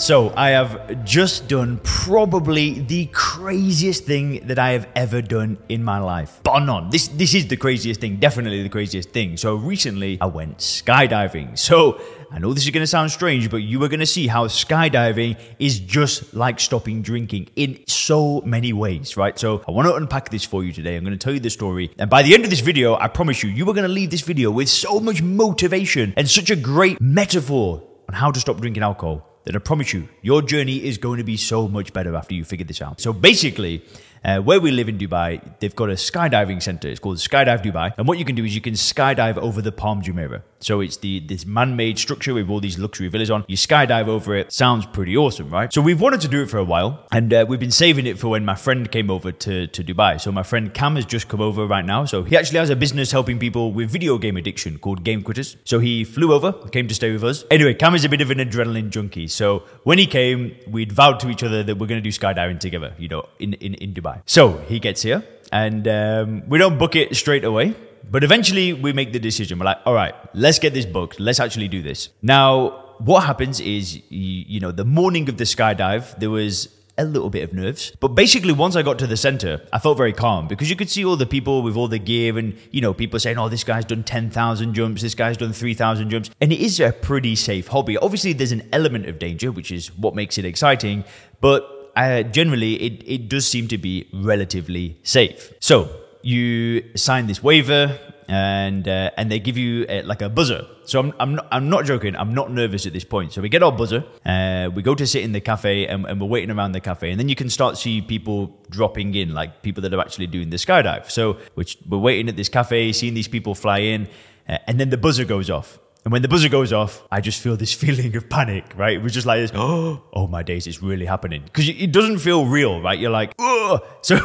So, I have just done probably the craziest thing that I have ever done in my life. But none. This this is the craziest thing, definitely the craziest thing. So, recently I went skydiving. So, I know this is going to sound strange, but you are going to see how skydiving is just like stopping drinking in so many ways, right? So, I want to unpack this for you today. I'm going to tell you the story. And by the end of this video, I promise you, you are going to leave this video with so much motivation and such a great metaphor on how to stop drinking alcohol that I promise you, your journey is going to be so much better after you figure this out. So basically, uh, where we live in Dubai, they've got a skydiving center. It's called Skydive Dubai. And what you can do is you can skydive over the Palm Jumeirah. So it's the this man-made structure with all these luxury villas on. You skydive over it. Sounds pretty awesome, right? So we've wanted to do it for a while, and uh, we've been saving it for when my friend came over to, to Dubai. So my friend Cam has just come over right now. So he actually has a business helping people with video game addiction called Game Quitters. So he flew over, came to stay with us. Anyway, Cam is a bit of an adrenaline junkie. So when he came, we'd vowed to each other that we're going to do skydiving together, you know, in, in, in Dubai. So he gets here, and um, we don't book it straight away. But eventually, we make the decision. We're like, all right, let's get this booked. Let's actually do this. Now, what happens is, you, you know, the morning of the skydive, there was a little bit of nerves. But basically, once I got to the center, I felt very calm because you could see all the people with all the gear and, you know, people saying, oh, this guy's done 10,000 jumps, this guy's done 3,000 jumps. And it is a pretty safe hobby. Obviously, there's an element of danger, which is what makes it exciting. But uh, generally, it, it does seem to be relatively safe. So, you sign this waiver and uh, and they give you uh, like a buzzer. So I'm I'm not, I'm not joking. I'm not nervous at this point. So we get our buzzer. Uh, we go to sit in the cafe and, and, we're waiting around the cafe, and then you can start see people dropping in, like people that are actually doing the skydive. So which we're waiting at this cafe, seeing these people fly in, uh, and then the buzzer goes off. And when the buzzer goes off, I just feel this feeling of panic, right? It was just like this, oh, oh my days, it's really happening. Because it doesn't feel real, right? You're like, oh. So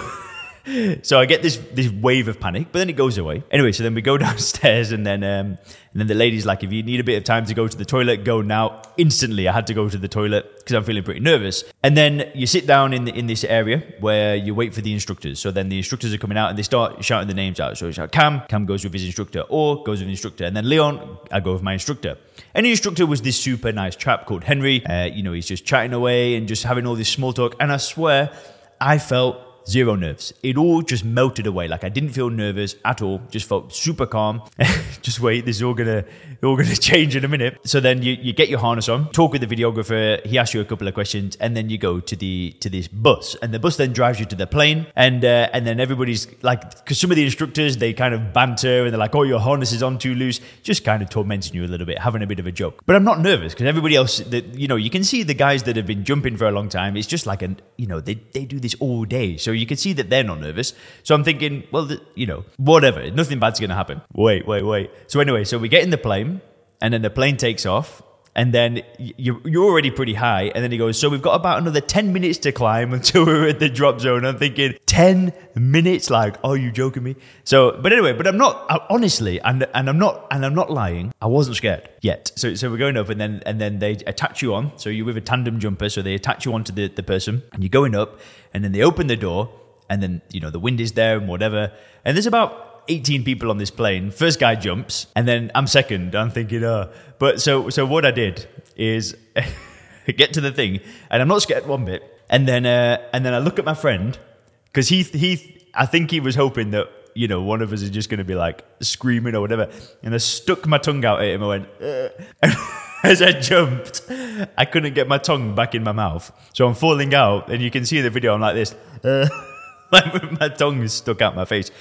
so I get this this wave of panic, but then it goes away. Anyway, so then we go downstairs, and then um, and then the lady's like, "If you need a bit of time to go to the toilet, go now." Instantly, I had to go to the toilet because I'm feeling pretty nervous. And then you sit down in the, in this area where you wait for the instructors. So then the instructors are coming out and they start shouting the names out. So it's like Cam, Cam goes with his instructor, or goes with instructor, and then Leon, I go with my instructor. And the instructor was this super nice chap called Henry. Uh, you know, he's just chatting away and just having all this small talk. And I swear, I felt zero nerves. It all just melted away. Like I didn't feel nervous at all. Just felt super calm. just wait, this is all gonna all gonna change in a minute. So then you, you get your harness on, talk with the videographer. He asks you a couple of questions, and then you go to the to this bus, and the bus then drives you to the plane, and uh, and then everybody's like, because some of the instructors they kind of banter and they're like, oh, your harness is on too loose, just kind of tormenting you a little bit, having a bit of a joke. But I'm not nervous because everybody else, that you know, you can see the guys that have been jumping for a long time. It's just like an, you know, they they do this all day, so you can see that they're not nervous. So I'm thinking, well, you know, whatever, nothing bad's going to happen. Wait, wait, wait. So anyway, so we get in the plane, and then the plane takes off. And then you're, you're already pretty high. And then he goes, So we've got about another 10 minutes to climb until we're at the drop zone. I'm thinking, 10 minutes? Like, are you joking me? So, but anyway, but I'm not, I, honestly, and, and I'm not, and I'm not lying. I wasn't scared yet. So, so we're going up and then, and then they attach you on. So you're with a tandem jumper. So they attach you onto the, the person and you're going up and then they open the door and then you know the wind is there and whatever. And there's about 18 people on this plane. First guy jumps, and then I'm second. I'm thinking, oh, but so so what I did is get to the thing, and I'm not scared one bit. And then uh, and then I look at my friend because he he I think he was hoping that you know one of us is just going to be like screaming or whatever. And I stuck my tongue out at him. I went. Uh, as I jumped, I couldn't get my tongue back in my mouth. So I'm falling out, and you can see in the video, I'm like this. Uh, like my tongue stuck out my face.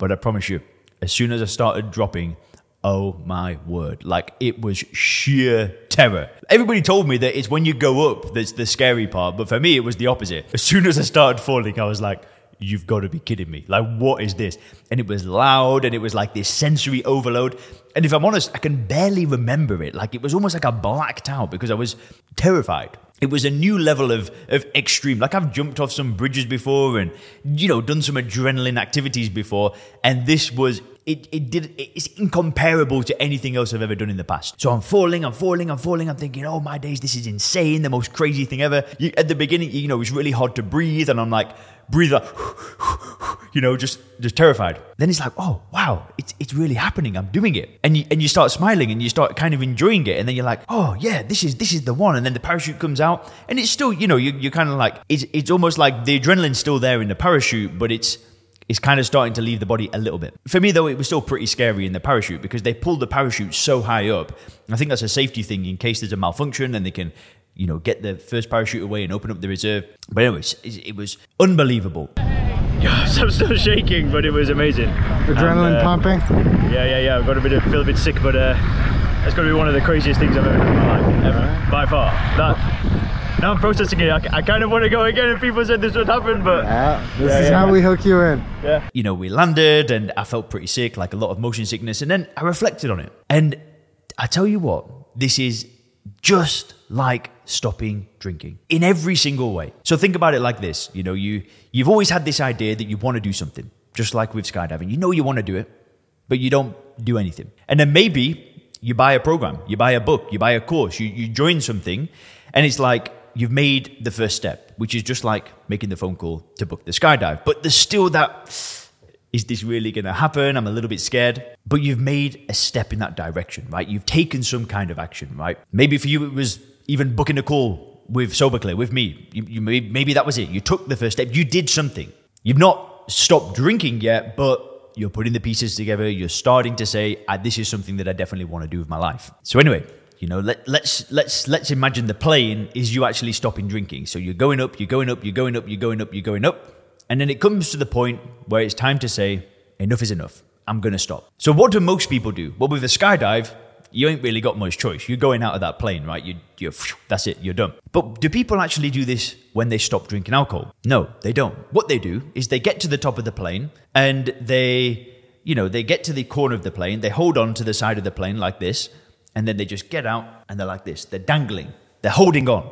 But I promise you, as soon as I started dropping, oh my word, like it was sheer terror. Everybody told me that it's when you go up that's the scary part, but for me, it was the opposite. As soon as I started falling, I was like, you've got to be kidding me. Like, what is this? And it was loud and it was like this sensory overload. And if I'm honest, I can barely remember it. Like, it was almost like I blacked out because I was terrified. It was a new level of of extreme. Like I've jumped off some bridges before and you know done some adrenaline activities before, and this was it, it did it's incomparable to anything else I've ever done in the past. So I'm falling, I'm falling, I'm falling. I'm thinking, oh my days, this is insane, the most crazy thing ever. You, at the beginning, you know, it was really hard to breathe, and I'm like breathe you know, just just terrified. Then it's like, oh wow, it's it's really happening. I'm doing it, and you and you start smiling and you start kind of enjoying it, and then you're like, oh yeah, this is this is the one. And then the parachute comes out, and it's still, you know, you, you're kind of like, it's it's almost like the adrenaline's still there in the parachute, but it's it's kind of starting to leave the body a little bit. For me, though, it was still pretty scary in the parachute because they pulled the parachute so high up. I think that's a safety thing in case there's a malfunction and they can, you know, get the first parachute away and open up the reserve. But anyways, it was unbelievable. Yes, I'm still shaking, but it was amazing. Adrenaline and, uh, pumping. Yeah, yeah, yeah. I've got a bit of feel a bit sick, but uh, that's got to be one of the craziest things I've ever done in my life, ever, by far. That now I'm processing it. I, I, kind of want to go again if people said this would happen, but yeah, this yeah, is yeah. how we hook you in. Yeah. You know, we landed and I felt pretty sick, like a lot of motion sickness, and then I reflected on it. And I tell you what, this is just like stopping drinking in every single way. So think about it like this. You know, you you've always had this idea that you want to do something, just like with skydiving. You know you want to do it, but you don't do anything. And then maybe you buy a program, you buy a book, you buy a course, you, you join something, and it's like you've made the first step, which is just like making the phone call to book the skydive. But there's still that is this really going to happen? I'm a little bit scared. But you've made a step in that direction, right? You've taken some kind of action, right? Maybe for you, it was even booking a call with SoberClear, with me. You, you maybe, maybe that was it. You took the first step. You did something. You've not stopped drinking yet, but you're putting the pieces together. You're starting to say, ah, this is something that I definitely want to do with my life. So, anyway, you know, let, let's let's let's imagine the plane is you actually stopping drinking. So you're going up, you're going up, you're going up, you're going up, you're going up, and then it comes to the point where it's time to say enough is enough. I'm going to stop. So what do most people do? Well, with a skydive, you ain't really got much choice. You're going out of that plane, right? You, you're, that's it, you're done. But do people actually do this when they stop drinking alcohol? No, they don't. What they do is they get to the top of the plane and they, you know, they get to the corner of the plane, they hold on to the side of the plane like this, and then they just get out and they're like this. They're dangling, they're holding on,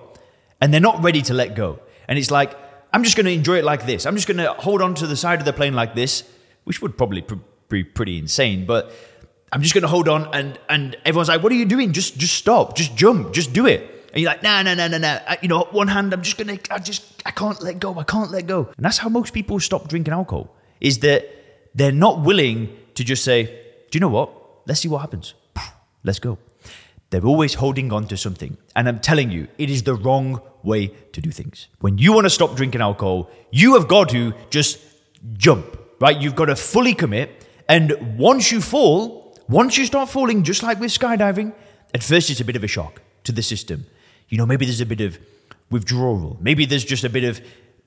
and they're not ready to let go. And it's like, I'm just going to enjoy it like this. I'm just going to hold on to the side of the plane like this, which would probably pr- be pretty insane, but I'm just going to hold on. And, and everyone's like, what are you doing? Just, just stop, just jump, just do it. And you're like, no, no, no, no, no. You know, one hand, I'm just going to, I just, I can't let go. I can't let go. And that's how most people stop drinking alcohol is that they're not willing to just say, do you know what? Let's see what happens. Let's go. They're always holding on to something. And I'm telling you, it is the wrong way to do things. When you want to stop drinking alcohol, you have got to just jump, right? You've got to fully commit. And once you fall, once you start falling, just like with skydiving, at first it's a bit of a shock to the system. You know, maybe there's a bit of withdrawal. Maybe there's just a bit of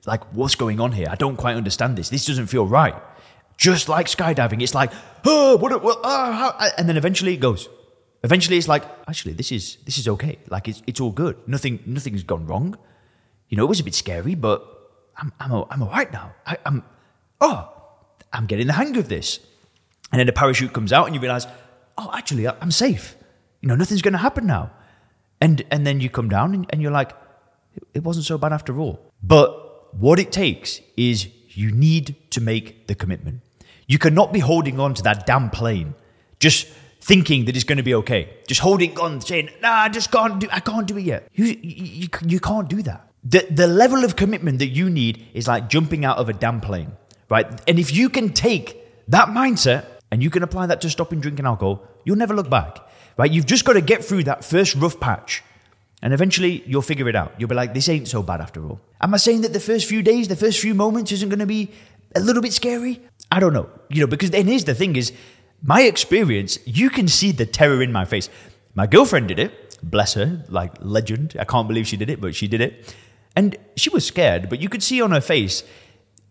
like, what's going on here? I don't quite understand this. This doesn't feel right. Just like skydiving, it's like, oh, what, what, oh, and then eventually it goes eventually it's like actually this is this is okay like it's, it's all good nothing nothing's gone wrong you know it was a bit scary but i'm i'm, I'm all right now I, i'm oh i'm getting the hang of this and then the parachute comes out and you realize oh actually i'm safe you know nothing's going to happen now and and then you come down and, and you're like it wasn't so bad after all but what it takes is you need to make the commitment you cannot be holding on to that damn plane just thinking that it's going to be okay. Just holding on, saying, "Nah, I just can't do. I can't do it yet." You, you, you can't do that. The the level of commitment that you need is like jumping out of a damn plane, right? And if you can take that mindset and you can apply that to stopping drinking alcohol, you'll never look back, right? You've just got to get through that first rough patch. And eventually you'll figure it out. You'll be like, this ain't so bad after all. Am I saying that the first few days, the first few moments isn't going to be a little bit scary? I don't know. You know, because then here's the thing is, my experience, you can see the terror in my face. My girlfriend did it, bless her, like legend. I can't believe she did it, but she did it. And she was scared, but you could see on her face,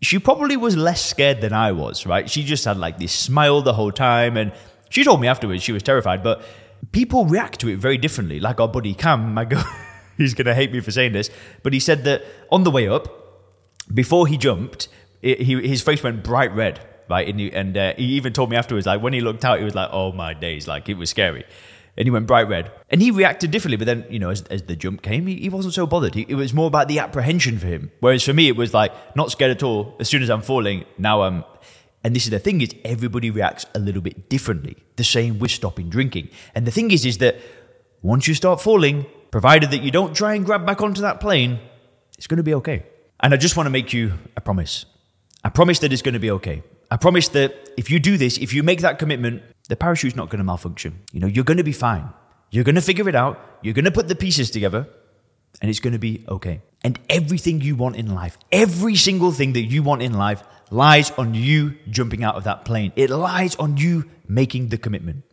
she probably was less scared than I was, right? She just had like this smile the whole time. And she told me afterwards she was terrified, but people react to it very differently. Like our buddy Cam, my girl, he's going to hate me for saying this, but he said that on the way up, before he jumped, it, he, his face went bright red right? And, he, and uh, he even told me afterwards, like when he looked out, he was like, "Oh my days!" Like it was scary. And he went bright red. And he reacted differently, but then, you know, as, as the jump came, he, he wasn't so bothered. He, it was more about the apprehension for him. Whereas for me, it was like, not scared at all. As soon as I'm falling, now I'm. And this is the thing is everybody reacts a little bit differently. The same with stopping drinking. And the thing is, is that once you start falling, provided that you don't try and grab back onto that plane, it's going to be okay. And I just want to make you a promise. I promise that it's going to be okay. I promise that if you do this, if you make that commitment, the parachute's not going to malfunction. You know, you're going to be fine. You're going to figure it out. You're going to put the pieces together and it's going to be okay. And everything you want in life, every single thing that you want in life lies on you jumping out of that plane. It lies on you making the commitment.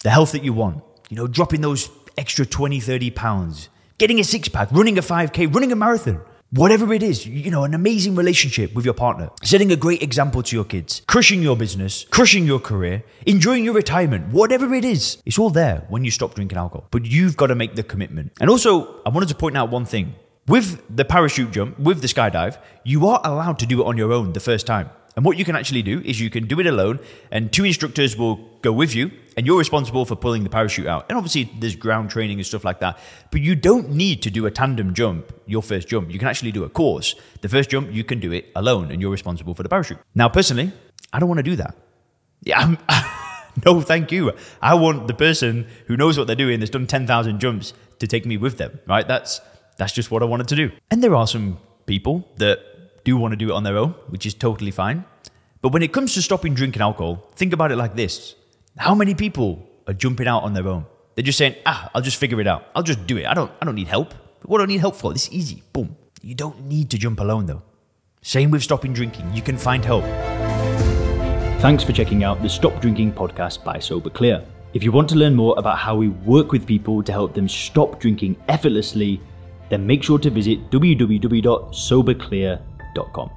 The health that you want, you know, dropping those extra 20, 30 pounds, getting a six pack, running a 5K, running a marathon whatever it is, you know, an amazing relationship with your partner, setting a great example to your kids, crushing your business, crushing your career, enjoying your retirement, whatever it is, it's all there when you stop drinking alcohol. But you've got to make the commitment. And also, I wanted to point out one thing. With the parachute jump, with the skydive, you are allowed to do it on your own the first time. And what you can actually do is you can do it alone, and two instructors will go with you, and you're responsible for pulling the parachute out. And obviously, there's ground training and stuff like that. But you don't need to do a tandem jump, your first jump. You can actually do a course. The first jump, you can do it alone, and you're responsible for the parachute. Now, personally, I don't want to do that. Yeah, no, thank you. I want the person who knows what they're doing, that's done 10,000 jumps, to take me with them, right? That's, that's just what I wanted to do. And there are some people that do want to do it on their own, which is totally fine. But when it comes to stopping drinking alcohol, think about it like this. How many people are jumping out on their own? They're just saying, ah, I'll just figure it out. I'll just do it. I don't, I don't need help. What do I need help for? This is easy. Boom. You don't need to jump alone though. Same with stopping drinking. You can find help. Thanks for checking out the Stop Drinking podcast by Sober Clear. If you want to learn more about how we work with people to help them stop drinking effortlessly, then make sure to visit www.soberclear.com com.